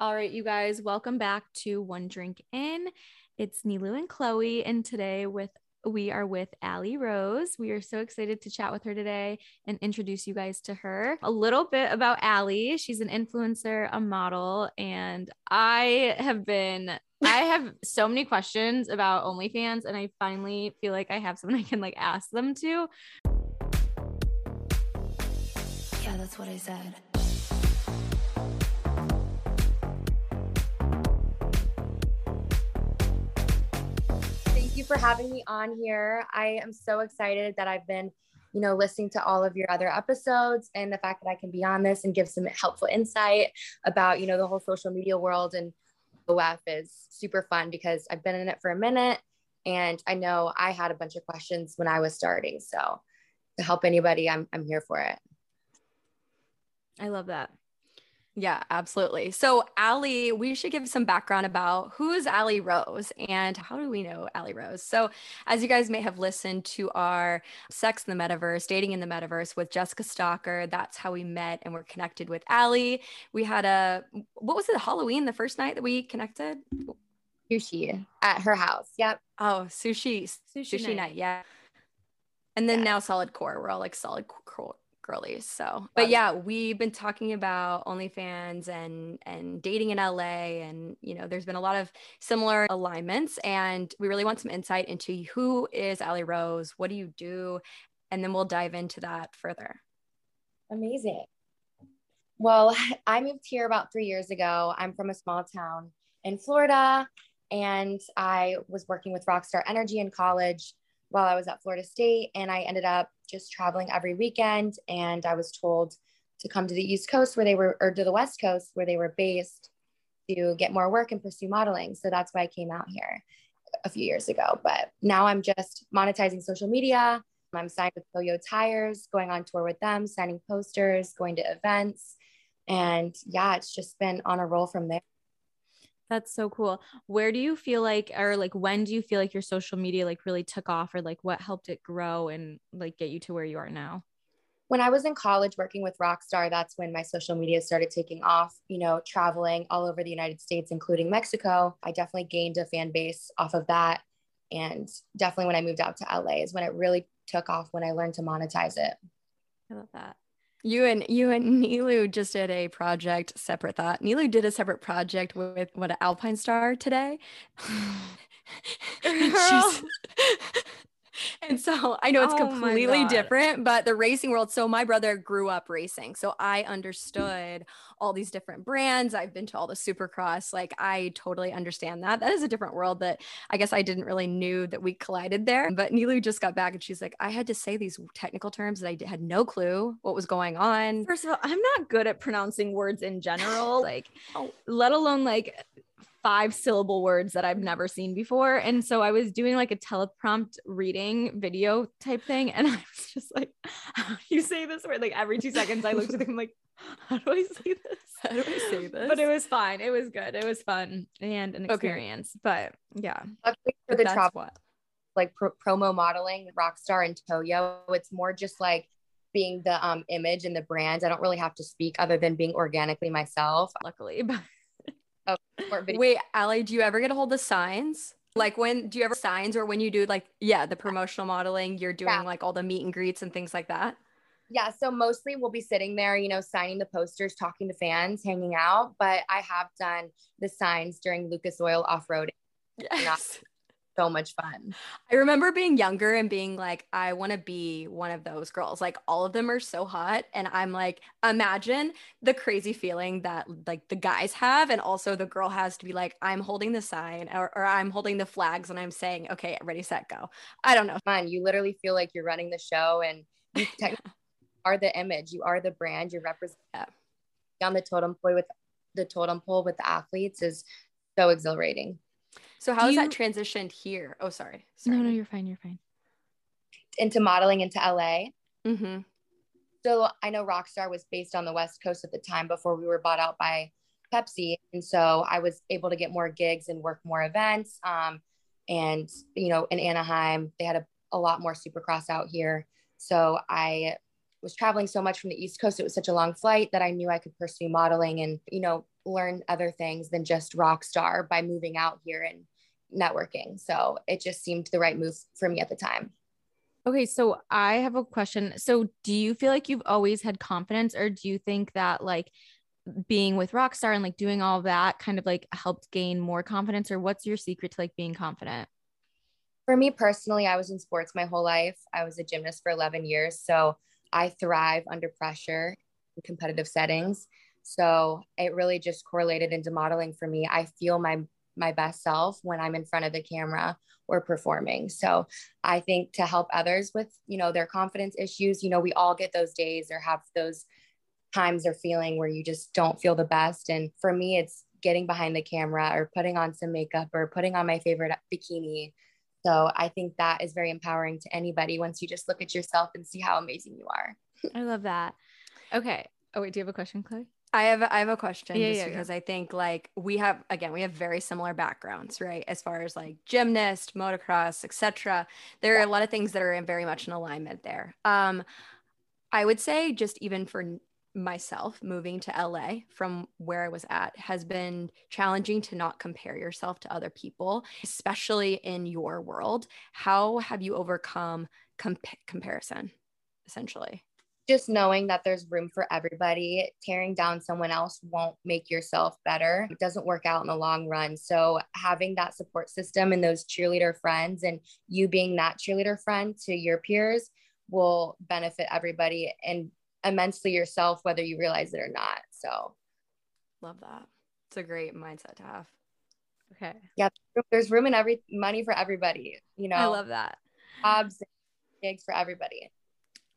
All right, you guys, welcome back to One Drink In. It's Nilu and Chloe, and today with we are with Ally Rose. We are so excited to chat with her today and introduce you guys to her. A little bit about Ally. She's an influencer, a model, and I have been I have so many questions about OnlyFans, and I finally feel like I have someone I can like ask them to. Yeah, that's what I said. For having me on here. I am so excited that I've been, you know, listening to all of your other episodes and the fact that I can be on this and give some helpful insight about, you know, the whole social media world and OF is super fun because I've been in it for a minute and I know I had a bunch of questions when I was starting. So to help anybody, I'm I'm here for it. I love that. Yeah, absolutely. So, Ally, we should give some background about who is Ally Rose and how do we know Ally Rose? So, as you guys may have listened to our Sex in the Metaverse, Dating in the Metaverse with Jessica Stalker, that's how we met and we're connected with Ally. We had a, what was it, Halloween, the first night that we connected? Sushi at her house. Yep. Oh, sushi, Sushi sushi, night. night. Yeah. And then Yeah. now Solidcore. We're all like Solidcore girlies. So, but yeah, we've been talking about OnlyFans and and dating in LA, and you know, there's been a lot of similar alignments, and we really want some insight into who is Ally Rose, what do you do, and then we'll dive into that further. Amazing. Well, I moved here about three years ago. I'm from a small town in Florida, and I was working with Rockstar Energy in college while I was at Florida State. And I ended up just traveling every weekend. And I was told to come to the East Coast where they were, or to the West Coast where they were based to get more work and pursue modeling. So that's why I came out here a few years ago. But now I'm just monetizing social media. I'm signed with Toyo Tires, going on tour with them, signing posters, going to events. And yeah, it's just been on a roll from there. That's so cool. Where do you feel like, or like, when do you feel like your social media like really took off, or like what helped it grow and like get you to where you are now? When I was in college working with Rockstar, that's when my social media started taking off, you know, traveling all over the United States, including Mexico. I definitely gained a fan base off of that. And definitely when I moved out to LA is when it really took off when I learned to monetize it. I love that. You and you and Nilu just did a project separate thought. Nilu did a separate project with what an Alpine Star today. She's- and so I know it's Oh completely different, but the racing world. So my brother grew up racing. So I understood all these different brands. I've been to all the supercross. Like I totally understand that. That is a different world that I guess I didn't really knew that we collided there. But Nilu just got back and she's like, I had to say these technical terms that I had no clue what was going on. First of all, I'm not good at pronouncing words in general, like, Oh. let alone like five syllable words that I've never seen before. And so I was doing like a teleprompt reading video type thing. And I was just like, how do you say this word? Like every two seconds, I looked at them like, how do I say this? How do I say this? But it was fine. It was good. It was fun and an Okay. experience. But yeah. Luckily for the travel, what. like pro- promo modeling, Rockstar and Toyo, it's more just like being the um, image and the brand. I don't really have to speak other than being organically myself. Luckily, but Or video- Wait, Ally, do you ever get a hold of signs? Like when do you ever signs or when you do like yeah the promotional modeling you're doing Yeah. like all the meet and greets and things like that Yeah, so mostly we'll be sitting there, you know, signing the posters, talking to fans, hanging out. But I have done the signs during Lucas Oil off road. yes So much fun. I remember being younger and being like I want to be one of those girls like all of them are so hot and I'm like imagine the crazy feeling that like the guys have and also the girl has to be like I'm holding the sign or, or I'm holding the flags and I'm saying okay ready set go I don't know Fun. You literally feel like you're running the show and you are the image. You are the brand. You're representing Yeah. on the totem pole with the totem pole with the athletes is so exhilarating. So how Do has that transitioned here oh sorry, sorry. no, no, you're fine. You're fine. Into modeling into LA. mm-hmm. So I know Rockstar was based on the West Coast at the time before we were bought out by Pepsi. And so I was able to get more gigs and work more events. Um, and, you know, in Anaheim, they had a, a lot more supercross out here. So I was traveling so much from the East Coast. It was such a long flight that I knew I could pursue modeling and, you know, learn other things than just Rockstar by moving out here and networking. So it just seemed the right move for me at the time. Okay, so I have a question. So do you feel like you've always had confidence or do you think that like being with Rockstar and like doing all that kind of like helped gain more confidence or what's your secret to like being confident? For me personally, I was in sports my whole life. I was a gymnast for 11 years, so I thrive under pressure in competitive settings. So it really just correlated into modeling for me. I feel my my best self when I'm in front of the camera or performing. So I think to help others with, you know, their confidence issues, you know, we all get those days or have those times or feeling where you just don't feel the best. And for me, it's getting behind the camera or putting on some makeup or putting on my favorite bikini. So I think that is very empowering to anybody once you just look at yourself and see how amazing you are. I love that. Okay. Oh wait, do you have a question, Chloe? I have I have a question Yeah, just yeah, because I think like we have again we have very similar backgrounds right? As far as like gymnast motocross etc there are a lot of things that are very much in alignment there. Um I would say just even for myself moving to LA from where I was at has been challenging to not compare yourself to other people especially in your world. How have you overcome comp- comparison essentially just knowing that there's room for everybody, tearing down someone else won't make yourself better. It doesn't work out in the long run. So, having that support system and those cheerleader friends, and you being that cheerleader friend to your peers will benefit everybody and immensely yourself, whether you realize it or not. So, love that it's a great mindset to have Okay. yeah, there's room and every money for everybody, you know, I love that. jobs, gigs for everybody.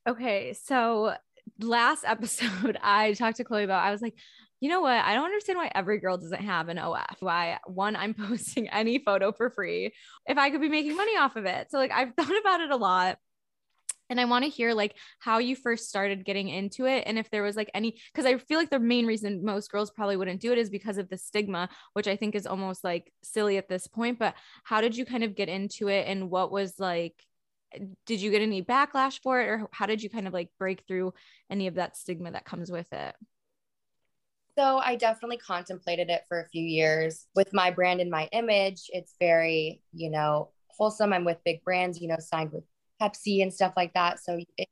Okay, so last episode I talked to Chloe about I was like, you know what? I don't understand why every girl doesn't have an OF. Why one I'm posting any photo for free if I could be making money off of it. So like I've thought about it a lot. And I want to hear like how you first started getting into it and if there was like any cuz I feel like the main reason most girls probably wouldn't do it is because of the stigma, which I think is almost like silly at this point, but how did you kind of get into it and what was like did you get any backlash for it or how did you kind of like break through any of that stigma that comes with it So I definitely contemplated it for a few years with my brand and my image. It's very, you know, wholesome. I'm with big brands, you know, signed with Pepsi and stuff like that. So it,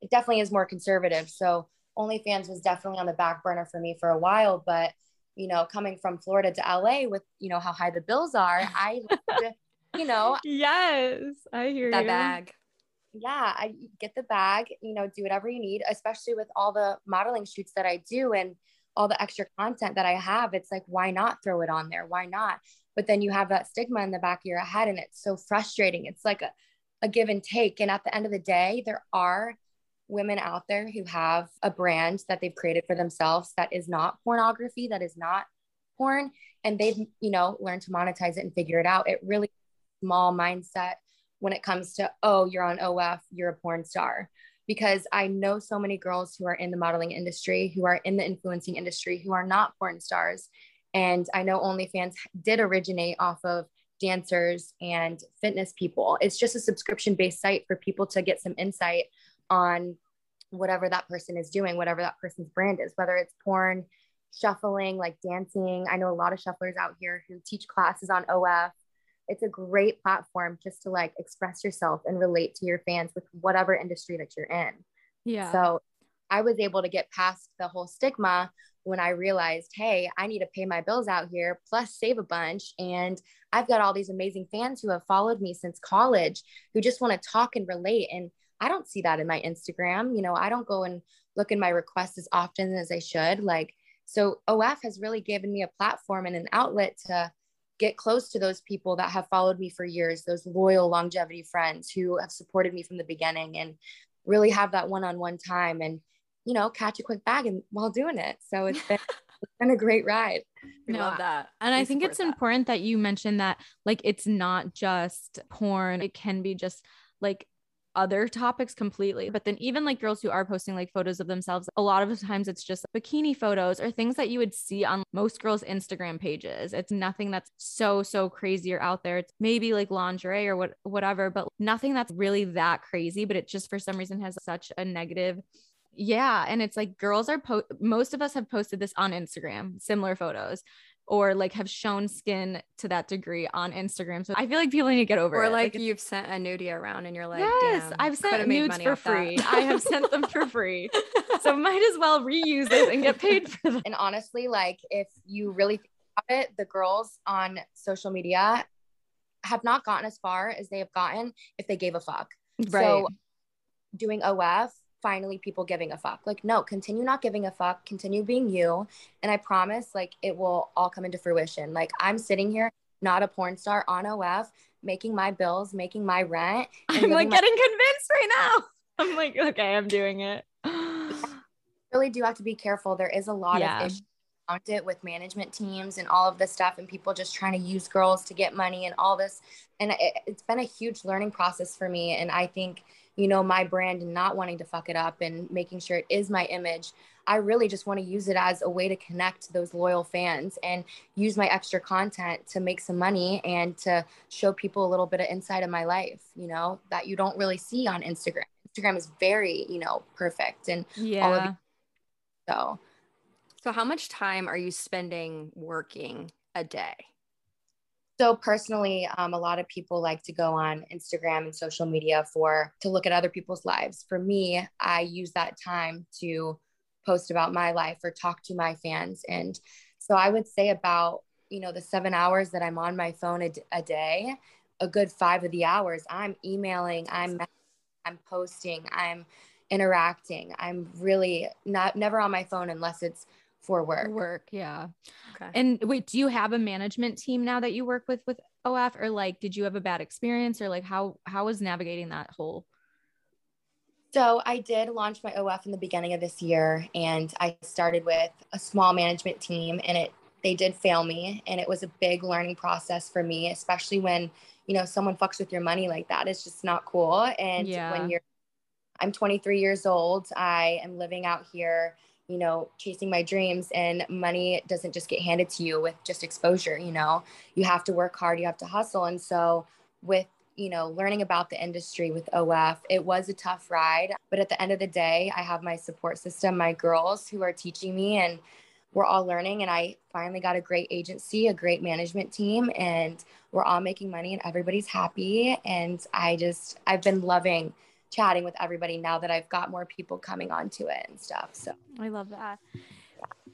it definitely is more conservative. So OnlyFans was definitely on the back burner for me for a while. But, you know, coming from Florida to LA with, you know, how high the bills are, I, you know, yes i hear that you bag yeah, I get the bag, you know, do whatever you need, especially with all the modeling shoots that I do and all the extra content that I have. It's like, why not throw it on there? Why not? But then you have that stigma in the back of your head and it's so frustrating. It's like a, a give and take. And at the end of the day, there are women out there who have a brand that they've created for themselves that is not pornography, that is not porn, and they've, you know, learned to monetize it and figure it out. It really small mindset when it comes to, oh, you're on OF, you're a porn star. Because I know so many girls who are in the modeling industry, who are in the influencing industry, who are not porn stars. And I know OnlyFans did originate off of dancers and fitness people. It's just a subscription based site for people to get some insight on whatever that person is doing, whatever that person's brand is, whether it's porn, shuffling, like dancing. I know a lot of shufflers out here who teach classes on OF it's a great platform just to like express yourself and relate to your fans with whatever industry that you're in. yeah So I was able to get past the whole stigma when I realized, hey, I need to pay my bills out here, plus save a bunch. And I've got all these amazing fans who have followed me since college who just want to talk and relate. And I don't see that in my Instagram. You know, I don't go and look in my requests as often as I should. Like, so OF has really given me a platform and an outlet to get close to those people that have followed me for years, those loyal longevity friends who have supported me from the beginning and really have that one-on-one time and you know catch a quick bag and while doing it. So it's been it's been a great ride. we No, love that and I think it's that. important that you mentioned that like it's not just porn, it can be just like other topics completely. But then even like girls who are posting like photos of themselves, a lot of times it's just bikini photos or things that you would see on most girls' Instagram pages. It's nothing that's so so crazy or out there. It's maybe like lingerie or what whatever, but nothing that's really that crazy, but it just for some reason has such a negative Yeah. And it's like girls are, po- most of us have posted this on Instagram, similar photos, or like have shown skin to that degree on Instagram. So I feel like people need to get over or it. like, it's- you've sent a nudie around and you're like, yes, I've sent nudes for free. I have sent them for free. So might as well reuse it and get paid for them. And honestly, like if you really think about it, the girls on social media have not gotten as far as they have gotten if they gave a fuck. So doing OF, finally people giving a fuck. Like, no, continue not giving a fuck, continue being you. And I promise, like, it will all come into fruition. Like, I'm sitting here, not a porn star on OF, making my bills, making my rent. I'm like my- getting convinced right now. I'm like, okay, I'm doing it. really do have to be careful. There is a lot Yeah. of issues around it with management teams and all of this stuff, and people just trying to use girls to get money and all this. And it, it's been a huge learning process for me. And I think, you know, my brand and not wanting to fuck it up and making sure it is my image. I really just want to use it as a way to connect those loyal fans and use my extra content to make some money and to show people a little bit of inside of my life, you know, that you don't really see on Instagram. Instagram is very, you know, perfect. And Yeah. so So, how much time are you spending working a day? So personally, um, a lot of people like to go on Instagram and social media for to look at other people's lives. For me, I use that time to post about my life or talk to my fans. And so I would say about you know the seven hours that I'm on my phone a, d- a day, a good five of the hours I'm emailing, I'm I'm posting, I'm interacting. I'm really not never on my phone unless it's for work. Work. Yeah. Okay. And wait, do you have a management team now that you work with with OF or like did you have a bad experience or like how how was navigating that whole So I did launch my OF in the beginning of this year, and I started with a small management team, and it they did fail me, and it was a big learning process for me, especially when you know someone fucks with your money like that. It's just not cool. And Yeah. when you're, I'm 23 years old. I am living out here, you know, chasing my dreams, and money doesn't just get handed to you with just exposure. You know, you have to work hard, you have to hustle, and so with you know, learning about the industry with OF, it was a tough ride. But at the end of the day, I have my support system, my girls who are teaching me, and we're all learning. And I finally got a great agency, a great management team, and we're all making money and everybody's happy. And I just, I've been loving chatting with everybody now that I've got more people coming onto it and stuff. So, I love that.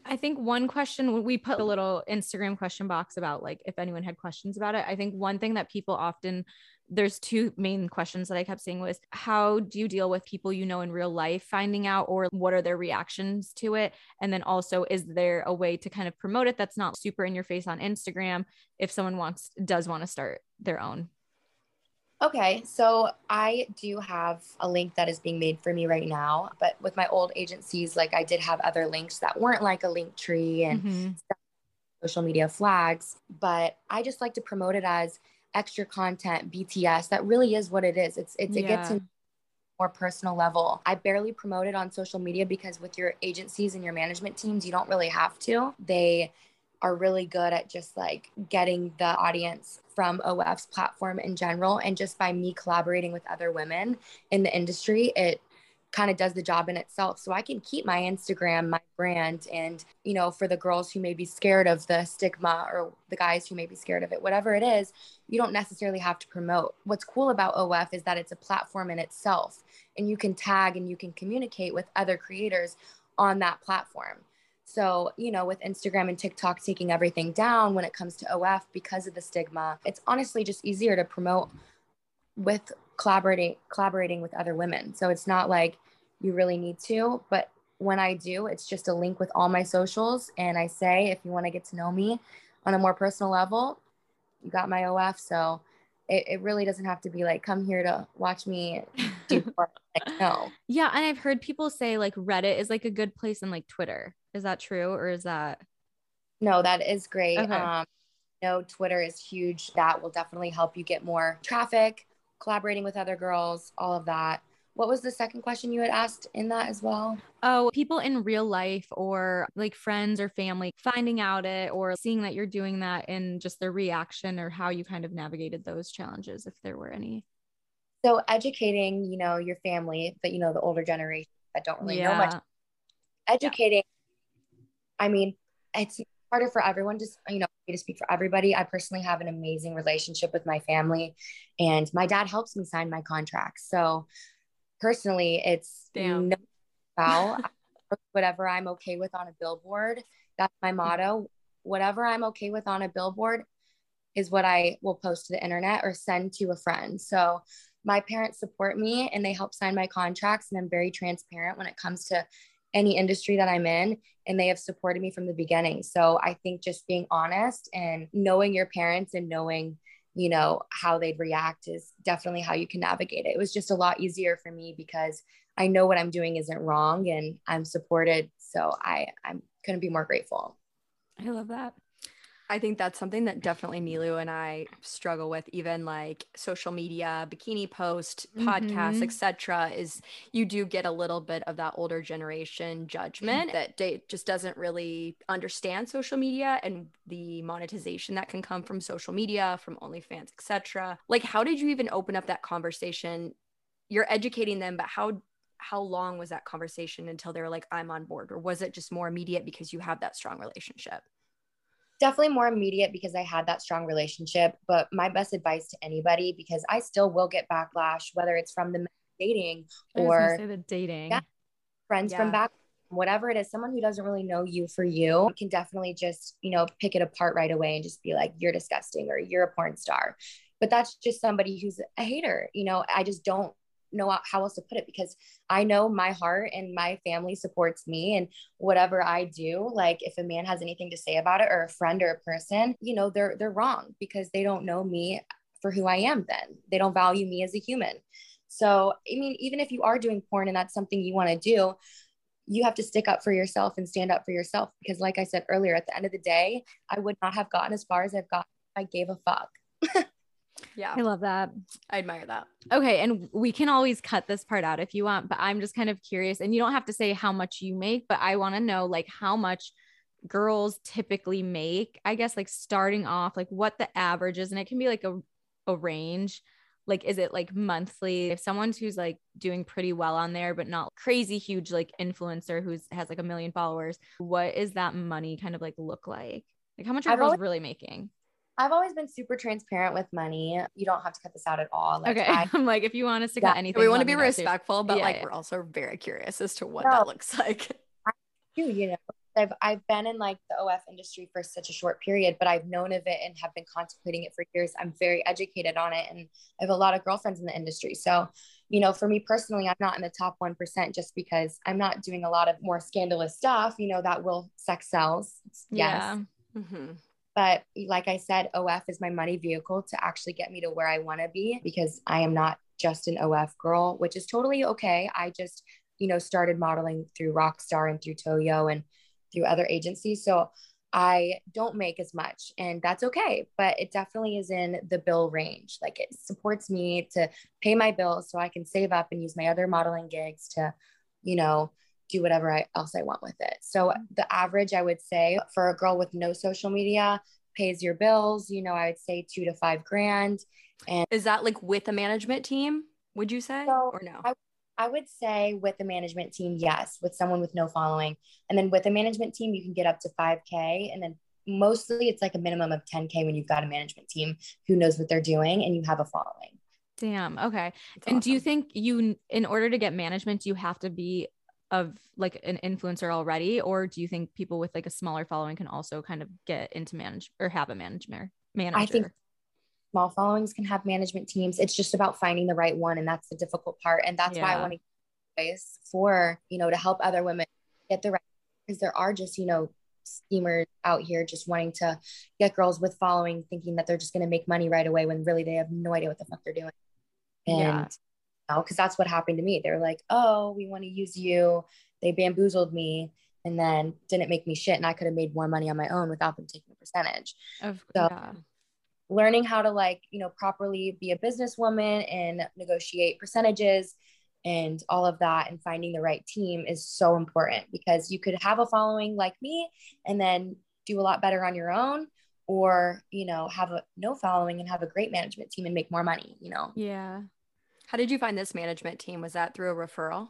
I think one question we put a little Instagram question box about like if anyone had questions about it. I think one thing that people often there's two main questions that I kept seeing was how do you deal with people you know in real life finding out or what are their reactions to it? And then also is there a way to kind of promote it that's not super in your face on Instagram if someone wants does want to start their own? Okay, so I do have a link that is being made for me right now, but with my old agencies, like I did have other links that weren't like a Linktree and Mhm. social media flags, but I just like to promote it as extra content, BTS. That really is what it is. It's it's it gets Yeah. in more personal level. I barely promote it on social media because with your agencies and your management teams, you don't really have to. They are really good at just like getting the audience from OF's platform in general. And just by me collaborating with other women in the industry, it kind of does the job in itself. So I can keep my Instagram, my brand, and, you know, for the girls who may be scared of the stigma or the guys who may be scared of it, whatever it is, you don't necessarily have to promote. What's cool about OF is that it's a platform in itself and you can tag and you can communicate with other creators on that platform. So, you know, with Instagram and TikTok taking everything down when it comes to OF because of the stigma, it's honestly just easier to promote with collaborating collaborating with other women. So it's not like you really need to, but when I do, it's just a link with all my socials and I say if you want to get to know me on a more personal level, you got my OF. So it, it really doesn't have to be like come here to watch me do like, no. Yeah, and I've heard people say like Reddit is like a good place and like Twitter. Is that true or is that No, that is great. Okay. Um, no, Twitter is huge. That will definitely help you get more traffic, collaborating with other girls, all of that. What was the second question you had asked in that as well? oh, people in real life or like friends or family finding out it or seeing that you're doing that and just their reaction or how you kind of navigated those challenges if there were any. So educating, you know, your family, but you know, the older generation that don't really know much. Yeah. Educating, I mean, it's harder for everyone. Just you know, to speak for everybody. I personally have an amazing relationship with my family, and my dad helps me sign my contracts. So personally, it's Damn. no foul. Whatever I'm okay with on a billboard, that's my motto. Whatever I'm okay with on a billboard is what I will post to the internet or send to a friend. So my parents support me and they help sign my contracts and I'm very transparent when it comes to any industry that I'm in and they have supported me from the beginning. So I think just being honest and knowing your parents and knowing you know how they'd react is definitely how you can navigate it. It was just a lot easier for me because I know what I'm doing isn't wrong and I'm supported. So I I'm couldn't be more grateful. I love that. I think that's something that definitely Nilu and I struggle with, even like social media, bikini post, podcasts, Mhm. etc. Is you do get a little bit of that older generation judgment that they just doesn't really understand social media and the monetization that can come from social media, from OnlyFans, etc. Like, how did you even open up that conversation? You're educating them, but how how long was that conversation until they were like, I'm on board, or was it just more immediate because you have that strong relationship? Definitely more immediate because I had that strong relationship. But my best advice to anybody, because I still will get backlash, whether it's from the dating I was gonna or the dating. Yeah. friends from back, whatever it is, someone who doesn't really know you for you can definitely just, you know, pick it apart right away and just be like, you're disgusting or you're a porn star. But that's just somebody who's a hater. You know, I just don't know how else to put it because I know my heart and my family supports me and whatever I do like if a man has anything to say about it or a friend or a person you know they're they're wrong because they don't know me for who I am then. They don't value me as a human. So I mean even if you are doing porn and that's something you want to do you have to stick up for yourself and stand up for yourself because like I said earlier at the end of the day I would not have gotten as far as I've got if I gave a fuck Yeah, I love that. I admire that. Okay. And we can always cut this part out if you want, but I'm just kind of curious. And you don't have to say how much you make, but I want to know like how much girls typically make, I guess, like starting off, like what the average is. And it can be like a, a range. Like, is it like monthly? If someone's who's like doing pretty well on there, but not crazy huge, like influencer who's has like a million followers, what is that money kind of like look like? Like, how much are I've girls always- really making? I've always been super transparent with money. You don't have to cut this out at all. Like, Okay. I, I'm like, if you want us to Yeah. cut anything, we want to be respectful, but Yeah, like yeah. we're also very curious as to what that looks like. do, you know, I've, I've been in like the OF industry for such a short period, but I've known of it and have been contemplating it for years. I'm very educated on it and I have a lot of girlfriends in the industry. So, you know, for me personally, I'm not in the top 1% just because I'm not doing a lot of more scandalous stuff, you know, that will sex sells. Yes. Yeah. Mhm. But like I said, OF is my money vehicle to actually get me to where I want to be because I am not just an OF girl, which is totally okay. I just, you know, started modeling through Rockstar and through Toyo and through other agencies. So I don't make as much and that's okay, but it definitely is in the bill range. Like it supports me to pay my bills so I can save up and use my other modeling gigs to, you know, do whatever I, else I want with it. So mm-hmm. the average, I would say, for a girl with no social media, pays your bills. You know, I would say two to five grand. And is that like with a management team? Would you say So, or no? I- I would say with a management team, yes. With someone with no following, and then with a management team, you can get up to five k, and then mostly it's like a minimum of ten k when you've got a management team who knows what they're doing and you have a following. Damn. Okay. That's And do you think you, in order to get management, you have to be of like an influencer already, or do you think people with like a smaller following can also kind of get into manage or have a manager? Manager. I think small followings can have management teams. It's just about finding the right one, and that's the difficult part. And that's why I want to ways for you know to help other women get the right because there are just you know schemers out here just wanting to get girls with following, thinking that they're just going to make money right away when really they have no idea what the fuck they're doing. And Yeah. Because that's what happened to me. They're like, "Oh, we want to use you." They bamboozled me. And then didn't make me shit, and I could have made more money on my own without them taking a percentage Of, So- yeah. learning how to like you know properly be a businesswoman and negotiate percentages and all of that and finding the right team is so important because you could have a following like me and then do a lot better on your own or you know have a no following and have a great management team and make more money you know Yeah. How did you find this management team? Was that through a referral?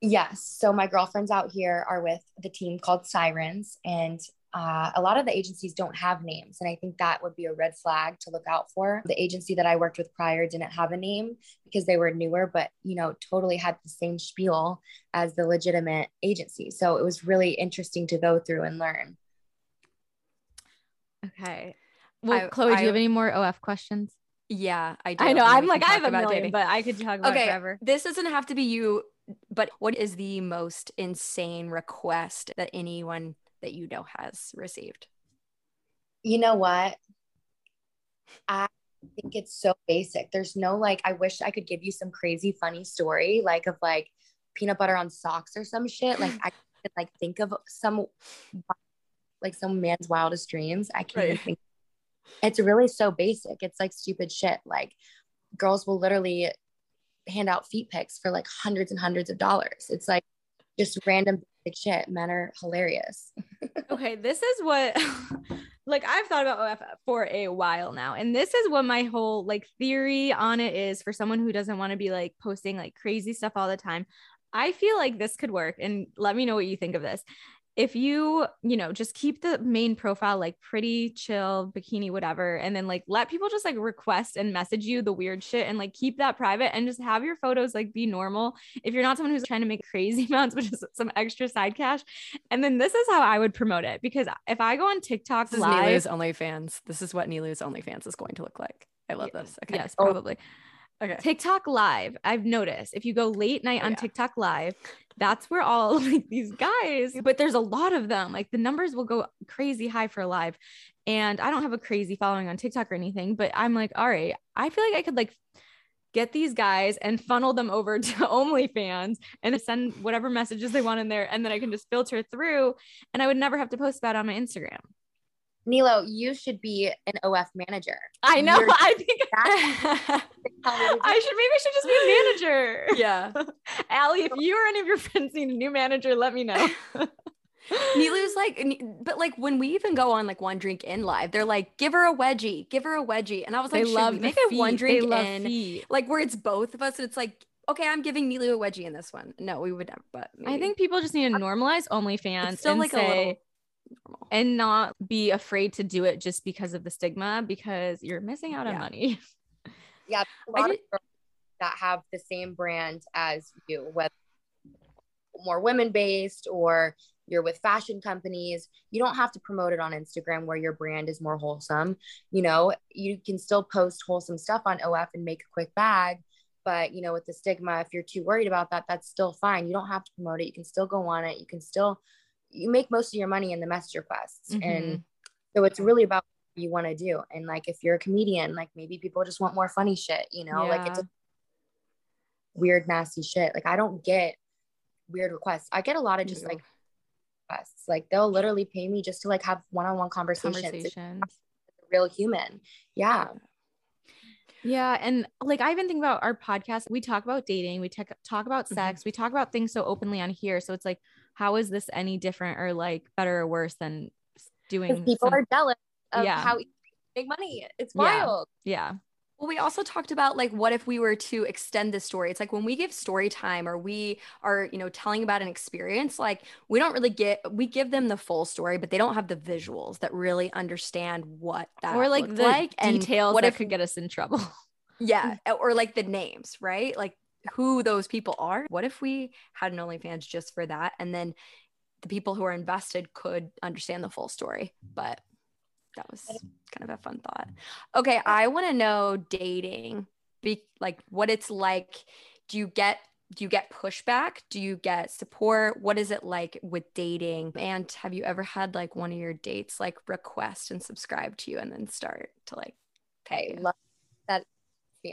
Yes. So my girlfriends out here are with the team called Sirens, and uh, a lot of the agencies don't have names. And I think that would be a red flag to look out for. The agency that I worked with prior didn't have a name because they were newer, but, you know, totally had the same spiel as the legitimate agency. So it was really interesting to go through and learn. Okay. Well, I- Chloe, do you have any more OF questions? Yeah, I do. I know. I'm we like, I have a million, dating. but I could talk about it okay, forever. this doesn't have to be you, but what is the most insane request that anyone that you know has received? You know what? I think it's so basic. There's no like, I wish I could give you some crazy funny story, like of like peanut butter on socks or some shit. Like I could like think of some like some man's wildest dreams. I can't even Right. think. It's really so basic. It's like stupid shit. Like girls will literally hand out feet pics for like hundreds and hundreds of dollars. It's like just random shit. Men are hilarious. okay, this is what like I've thought about OF for a while now. And this is what my whole like theory on it is for someone who doesn't want to be like posting like crazy stuff all the time. I feel like this could work and let me know what you think of this. If you, you know, just keep the main profile like pretty chill, bikini, whatever, and then like let people just like request and message you the weird shit and like keep that private and just have your photos like be normal. If you're not someone who's trying to make crazy amounts, but just some extra side cash. And then this is how I would promote it because if I go on TikTok This is live, Nilu's OnlyFans. This is what Nilu's OnlyFans is going to look like. I love Yeah, this. Okay. Yes, Oh. Okay. TikTok live. I've noticed if you go late night Oh, on yeah. TikTok live, that's where all like these guys, but there's a lot of them. Like the numbers will go crazy high for live. And I don't have a crazy following on TikTok or anything, but I'm like, all right, I feel like I could like get these guys and funnel them over to OnlyFans and send whatever messages they want in there. And then I can just filter through and I would never have to post about on my Instagram. Nilu, you should be an OF manager. I know. You're- I think I should maybe I should just be a manager. yeah. Ally, if you or any of your friends need a new manager, let me know. Nilu's like, but like when we even go on like one drink in live, they're like, give her a wedgie, give her a wedgie. And I was they like, should love we the make a one drink They in, feet. like where it's both of us. And it's like, okay, I'm giving Nilu a wedgie in this one. No, we would never, but I think people just need to normalize OnlyFans it's still and like a say, little normal. and not be afraid to do it just because of the stigma because you're missing out on Yeah. money. Yeah, a lot did- of girls that have the same brand as you, whether more women based or you're with fashion companies, you don't have to promote it on Instagram where your brand is more wholesome. You know, you can still post wholesome stuff on OF and make a quick bag. But, you know, with the stigma, if you're too worried about that, that's still fine. You don't have to promote it. You can still go on it. You can still, you make most of your money in the message requests. And so it's really about what you want to do. And like, if you're a comedian, like maybe people just want more funny shit, you know, like it's weird, nasty shit. Like, I don't get weird requests. I get a lot of just Ew. like requests. Like, they'll literally pay me just to like have one on one conversations. Conversations. a real human. Yeah. Yeah. And like, I even think about our podcast. We talk about dating, we talk, talk about Mhm. sex, we talk about things so openly on here. So it's like, how is this any different or like better or worse than doing people some- are jealous of Yeah. how you make money. It's wild. yeah. Well, we also talked about like what if we were to extend the story? It's like when we give story time or we are, you know, telling about an experience, like we don't really get we give them the full story, but they don't have the visuals that really understand what that or like the like and details what that if could get us in trouble. yeah, or like the names, right? Like who those people are. What if we had an OnlyFans just for that and then the people who are invested could understand the full story? But that was kind of a fun thought. Okay, I want to know dating, be like what it's like. Do you get do you get pushback? Do you get support? What is it like with dating? And have you ever had like one of your dates like request and subscribe to you and then start to like pay? You? Love.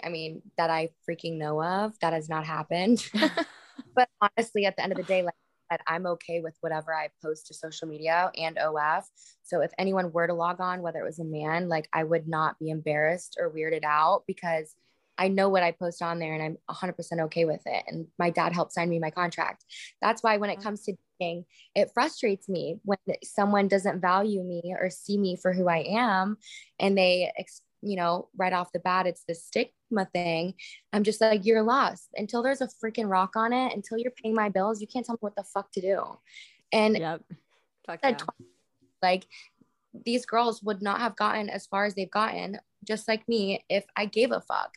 I mean, that I freaking know of. That has not happened. but honestly, at the end of the day, like I said, I'm okay with whatever I post to social media and OF. So if anyone were to log on, whether it was a man, like I would not be embarrassed or weirded out because I know what I post on there and I'm 100% okay with it. And my dad helped sign me my contract. That's why when it comes to dating, it frustrates me when someone doesn't value me or see me for who I am and they ex- you know, right off the bat, it's the stigma thing. I'm just like, you're lost until there's a freaking rock on it, until you're paying my bills, you can't tell me what the fuck to do. And Yep. Fuck yeah. tw- like these girls would not have gotten as far as they've gotten, just like me, if I gave a fuck.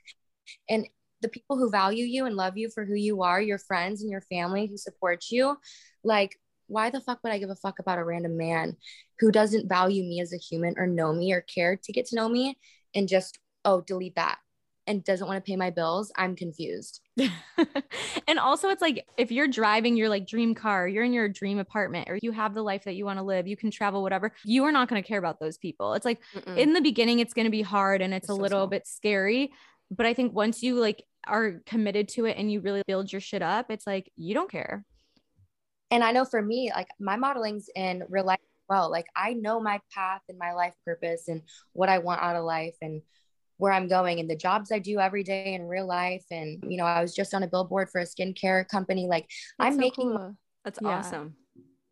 And the people who value you and love you for who you are, your friends and your family who support you, like, why the fuck would I give a fuck about a random man who doesn't value me as a human or know me or care to get to know me and just, oh, delete that and doesn't want to pay my bills? I'm confused. and also it's like if you're driving your like dream car, you're in your dream apartment or you have the life that you want to live, you can travel whatever. You are not going to care about those people. It's like Mm-mm. in the beginning it's going to be hard and it's, It's a so little small. bit scary, but I think once you like are committed to it and you really build your shit up, it's like you don't care. and I know for me, like my modeling's in real life well. Like I know my path and my life purpose and what I want out of life and where I'm going and the jobs I do every day in real life. And you know, I was just on a billboard for a skincare company. Like That's I'm so making cool. That's Yeah. awesome.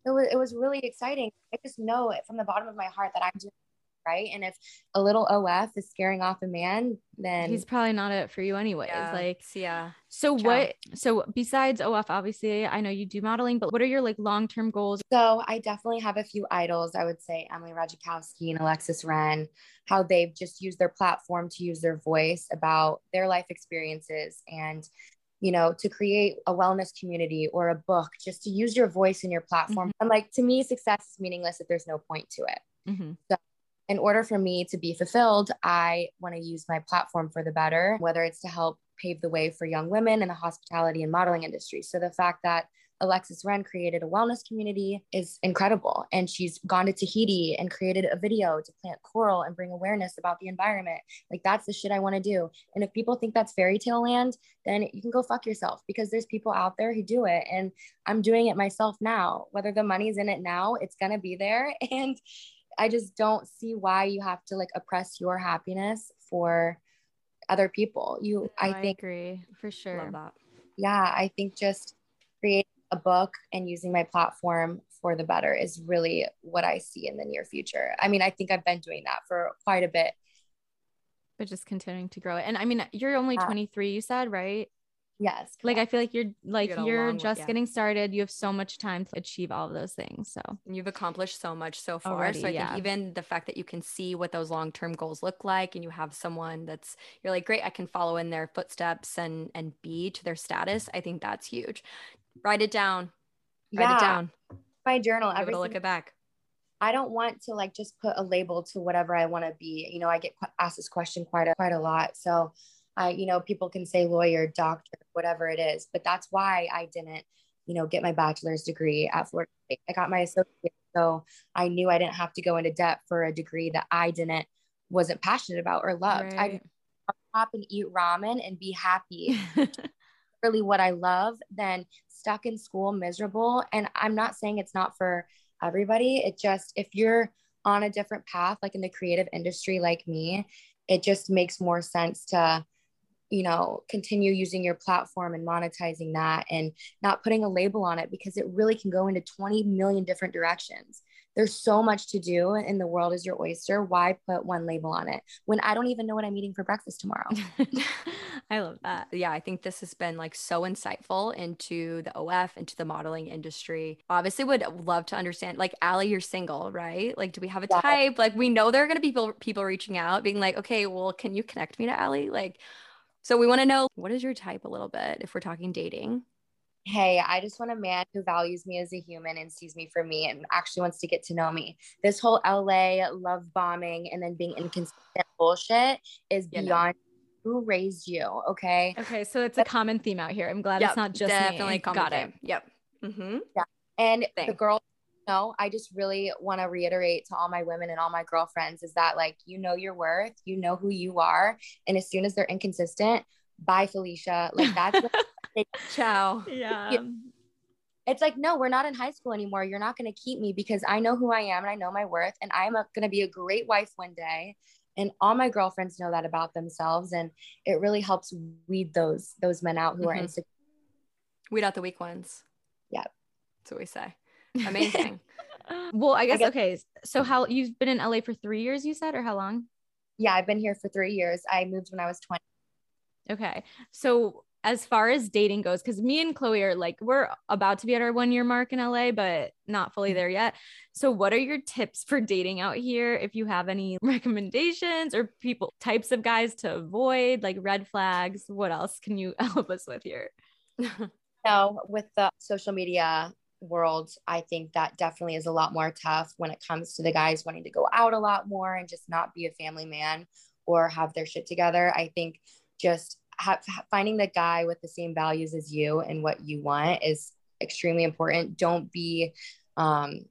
it was it was really exciting. I just know it from the bottom of my heart that I'm doing right. And if a little OF is scaring off a man, then He's probably not it for you anyways. Yeah. Like yeah. so Ciao. what so besides OF obviously I know you do modeling, but what are your like long-term goals? So I definitely have a few idols. I would say Emily Ratajkowski and Alexis Ren, how they've just used their platform to use their voice about their life experiences and, you know, to create a wellness community or a book, just to use your voice and your platform. And like to me, success is meaningless if there's no point to it. Mhm. In order for me to be fulfilled, I want to use my platform for the better, whether it's to help pave the way for young women in the hospitality and modeling industry. So the fact that Alexis Ren created a wellness community is incredible. And she's gone to Tahiti and created a video to plant coral and bring awareness about the environment. Like, that's the shit I want to do. And if people think that's fairy tale land, then you can go fuck yourself because there's people out there who do it. And I'm doing it myself now. Whether the money's in it now, it's going to be there. And I just don't see why you have to like oppress your happiness for other people. You, I No, think agree for sure. Love that. yeah, I think just creating a book and using my platform for the better is really what I see in the near future. I mean, I think I've been doing that for quite a bit. But just continuing to grow it. And I mean, you're only Yeah. 23, you said, right? Yes. Like I feel like you're like got you're just yeah. getting started. You have so much time to achieve all of those things. So And You've accomplished so much so far. Already, so I yeah. think even the fact that you can see what those long-term goals look like and you have someone that's you're like, great, I can follow in their footsteps and and be to their status. I think that's huge. Write it down. Write it down. my journal. Give it look at back. I don't want to like just put a label to whatever I want to be. You know, I get qu- asked this question quite a quite a lot. So, I you know, people can say lawyer, doctor, whatever it is, but that's why I didn't, you know, get my bachelor's degree at Florida State. I got my associate, so I knew I didn't have to go into debt for a degree that I didn't wasn't passionate about or loved. I Right. pop and eat ramen and be happy really what I love than stuck in school miserable. And I'm not saying it's not for everybody. It just, if you're on a different path, like in the creative industry, like me, it just makes more sense to, you know, continue using your platform and monetizing that and not putting a label on it because it really can go into 20 million different directions. There's so much to do and the world is your oyster. Why put one label on it when I don't even know what I'm eating for breakfast tomorrow? I love that. yeah, I think this has been like so insightful into the OF, into the modeling industry. Obviously, would love to understand. Like, Ally, you're single, right? Like, do we have a Yeah. type? Like, we know there are going to be people people reaching out, being like, okay, well, can you connect me to Ally? Like, so we want to know what is your type a little bit if we're talking dating. hey, I just want a man who values me as a human and sees me for me and actually wants to get to know me. This whole LA love bombing and then being inconsistent bullshit is You know. beyond who raised you. Okay. Okay, so it's a common theme out here. I'm glad it's not just definitely me. a common Got it. Yep. Mm-hmm. yeah And Same. the girls, no, I just really want to reiterate to all my women and all my girlfriends is that like, you know your worth, you know who you are. And as soon as they're inconsistent, bye, Felicia. Like that's what Ciao. Yeah. it's like no we're not in high school anymore you're not going to keep me because i know who i am and i know my worth and i'm going to be a great wife one day and all my girlfriends know that about themselves and it really helps weed those those men out who are Mhm. insecure Weed out the weak ones. Yep. That's what we say. Amazing. well, I guess, guess- okay. So how you've been in LA for three years, you said, or how long? Yeah, I've been here for three years. I moved when I was 20. Okay. So as far as dating goes, because me and Chloe are like, we're about to be at our one year mark in LA, but not fully Mm-hmm. there yet. So, what are your tips for dating out here? If you have any recommendations or people, types of guys to avoid, like red flags, what else can you help us with here? No, with the social media world, I think that definitely is a lot more tough when it comes to the guys wanting to go out a lot more and just not be a family man or have their shit together. I think just have, finding the guy with the same values as you and what you want is extremely important. Don't be, um,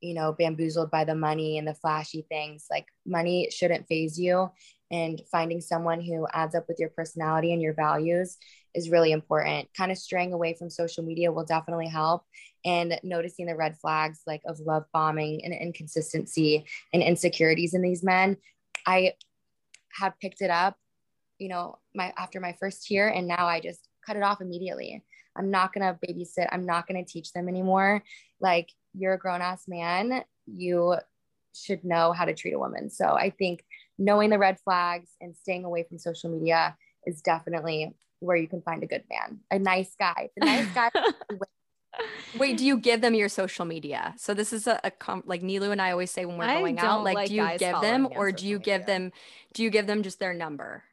you know, bamboozled by the money and the flashy things. Like money shouldn't faze you. And finding someone who adds up with your personality and your values is really important. Kind of straying away from social media will definitely help. And noticing the red flags like of love bombing and inconsistency and insecurities in these men. I have picked it up, you know, my after my first year, and now I just cut it off immediately. I'm not gonna babysit. I'm not gonna teach them anymore. Like you're a grown ass man. You should know how to treat a woman. So I think knowing the red flags and staying away from social media is definitely where you can find a good man, a nice guy. The nice guy. Wait, do you give them your social media? So this is a, a com- like Nilu and I always say when we're I going out, like, like do you give them or do you social give them do you give them just their number?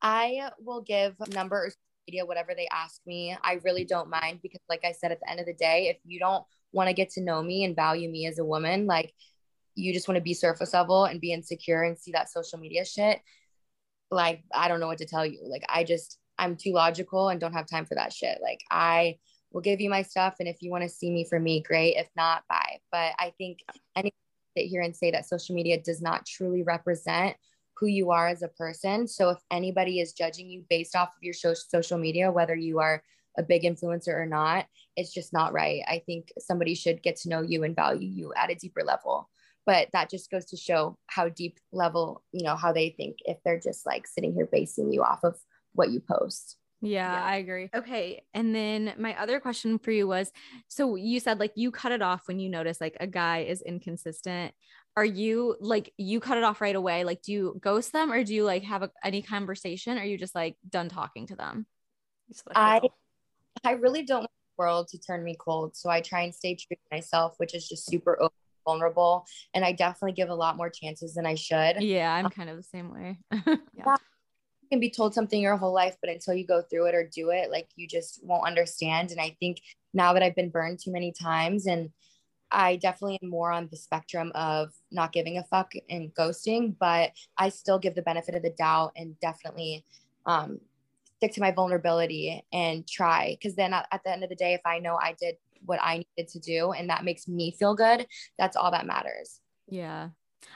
I will give number or social media, whatever they ask me. I really don't mind because, like I said, at the end of the day, if you don't want to get to know me and value me as a woman, like you just want to be surface level and be insecure and see that social media shit, like I don't know what to tell you. Like I just, I'm too logical and don't have time for that shit. Like I will give you my stuff. And if you want to see me for me, great. If not, bye. But I think any sit here and say that social media does not truly represent who you are as a person. So if anybody is judging you based off of your so- social media, whether you are a big influencer or not, it's just not right. I think somebody should get to know you and value you at a deeper level. But that just goes to show how deep level, you know, how they think if they're just like sitting here basing you off of what you post. Yeah, Yeah. I agree. Okay. And then my other question for you was so you said like you cut it off when you notice like a guy is inconsistent. Are you like you cut it off right away? Like, do you ghost them or do you like have a, any conversation? Or are you just like done talking to them? I. I really don't want the world to turn me cold. So I try and stay true to myself, which is just super open, vulnerable. And I definitely give a lot more chances than I should. Yeah, I'm um, kind of the same way. You can be told something your whole life, but until you go through it or do it, like you just won't understand. And I think now that I've been burned too many times and I definitely am more on the spectrum of not giving a fuck and ghosting, but I still give the benefit of the doubt and definitely um, stick to my vulnerability and try. Because then at, at the end of the day, if I know I did what I needed to do and that makes me feel good, that's all that matters. Yeah.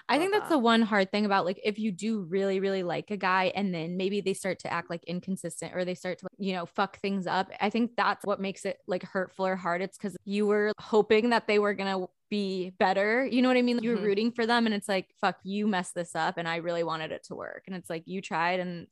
I think that's that. the one hard thing about like if you do really, really like a guy and then maybe they start to act like inconsistent or they start to, you know, fuck things up. I think that's what makes it like hurtful or hard. It's because you were hoping that they were going to be better. You know what I mean? You were Mhm. rooting for them and it's like, fuck, you messed this up and I really wanted it to work. And it's like you tried and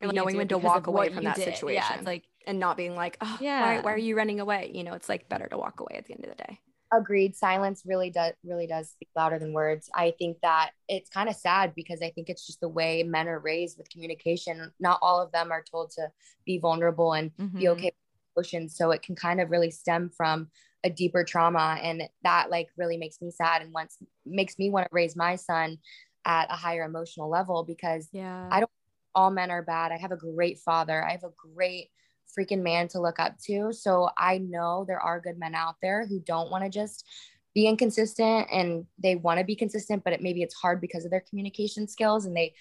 you knowing when to walk away from that did. Yeah. situation. It's like, and not being like, oh, why, Yeah. why are you running away? You know, it's like better to walk away at the end of the day. Agreed. Silence really does really does speak louder than words. I think that it's kind of sad because I think it's just the way men are raised with communication. Not all of them are told to be vulnerable and be mhm. okay with emotions. So it can kind of really stem from a deeper trauma. And that like really makes me sad and once makes me want to raise my son at a higher emotional level because yeah. I don't all men are bad. I have a great father. I have a great freaking man to look up to. So I know there are good men out there who don't want to just be inconsistent and they want to be consistent, but it, maybe it's hard because of their communication skills and they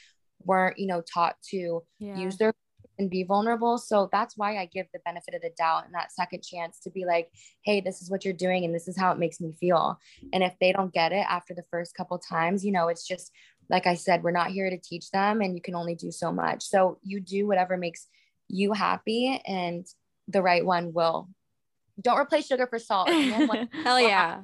weren't, you know, taught to yeah. use their and be vulnerable. So that's why I give the benefit of the doubt and that second chance to be like, hey, this is what you're doing and this is how it makes me feel. And if they don't get it after the first couple times, you know, it's just like I said, we're not here to teach them and you can only do so much. So you do whatever makes you happy and the right one will. Don't replace sugar for salt. If a man wants- Hell yeah.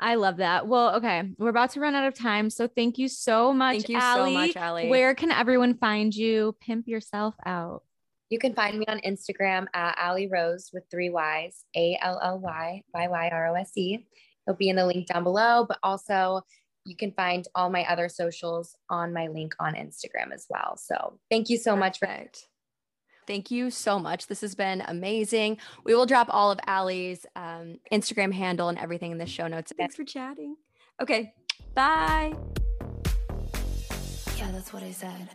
I love that. Well, okay, we're about to run out of time, so thank you so much. Thank you so much, Ally. Where can everyone find you? Pimp yourself out. You can find me on Instagram at Ally Rose with three Y's, A L L Y Y Y R O S E. It'll be in the link down below, but also you can find all my other socials on my link on Instagram as well. So thank you so Perfect. much for Thank you so much. This has been amazing. We will drop all of Ally's um, Instagram handle and everything in the show notes. Thanks for chatting. Okay, bye. Yeah, that's what I said.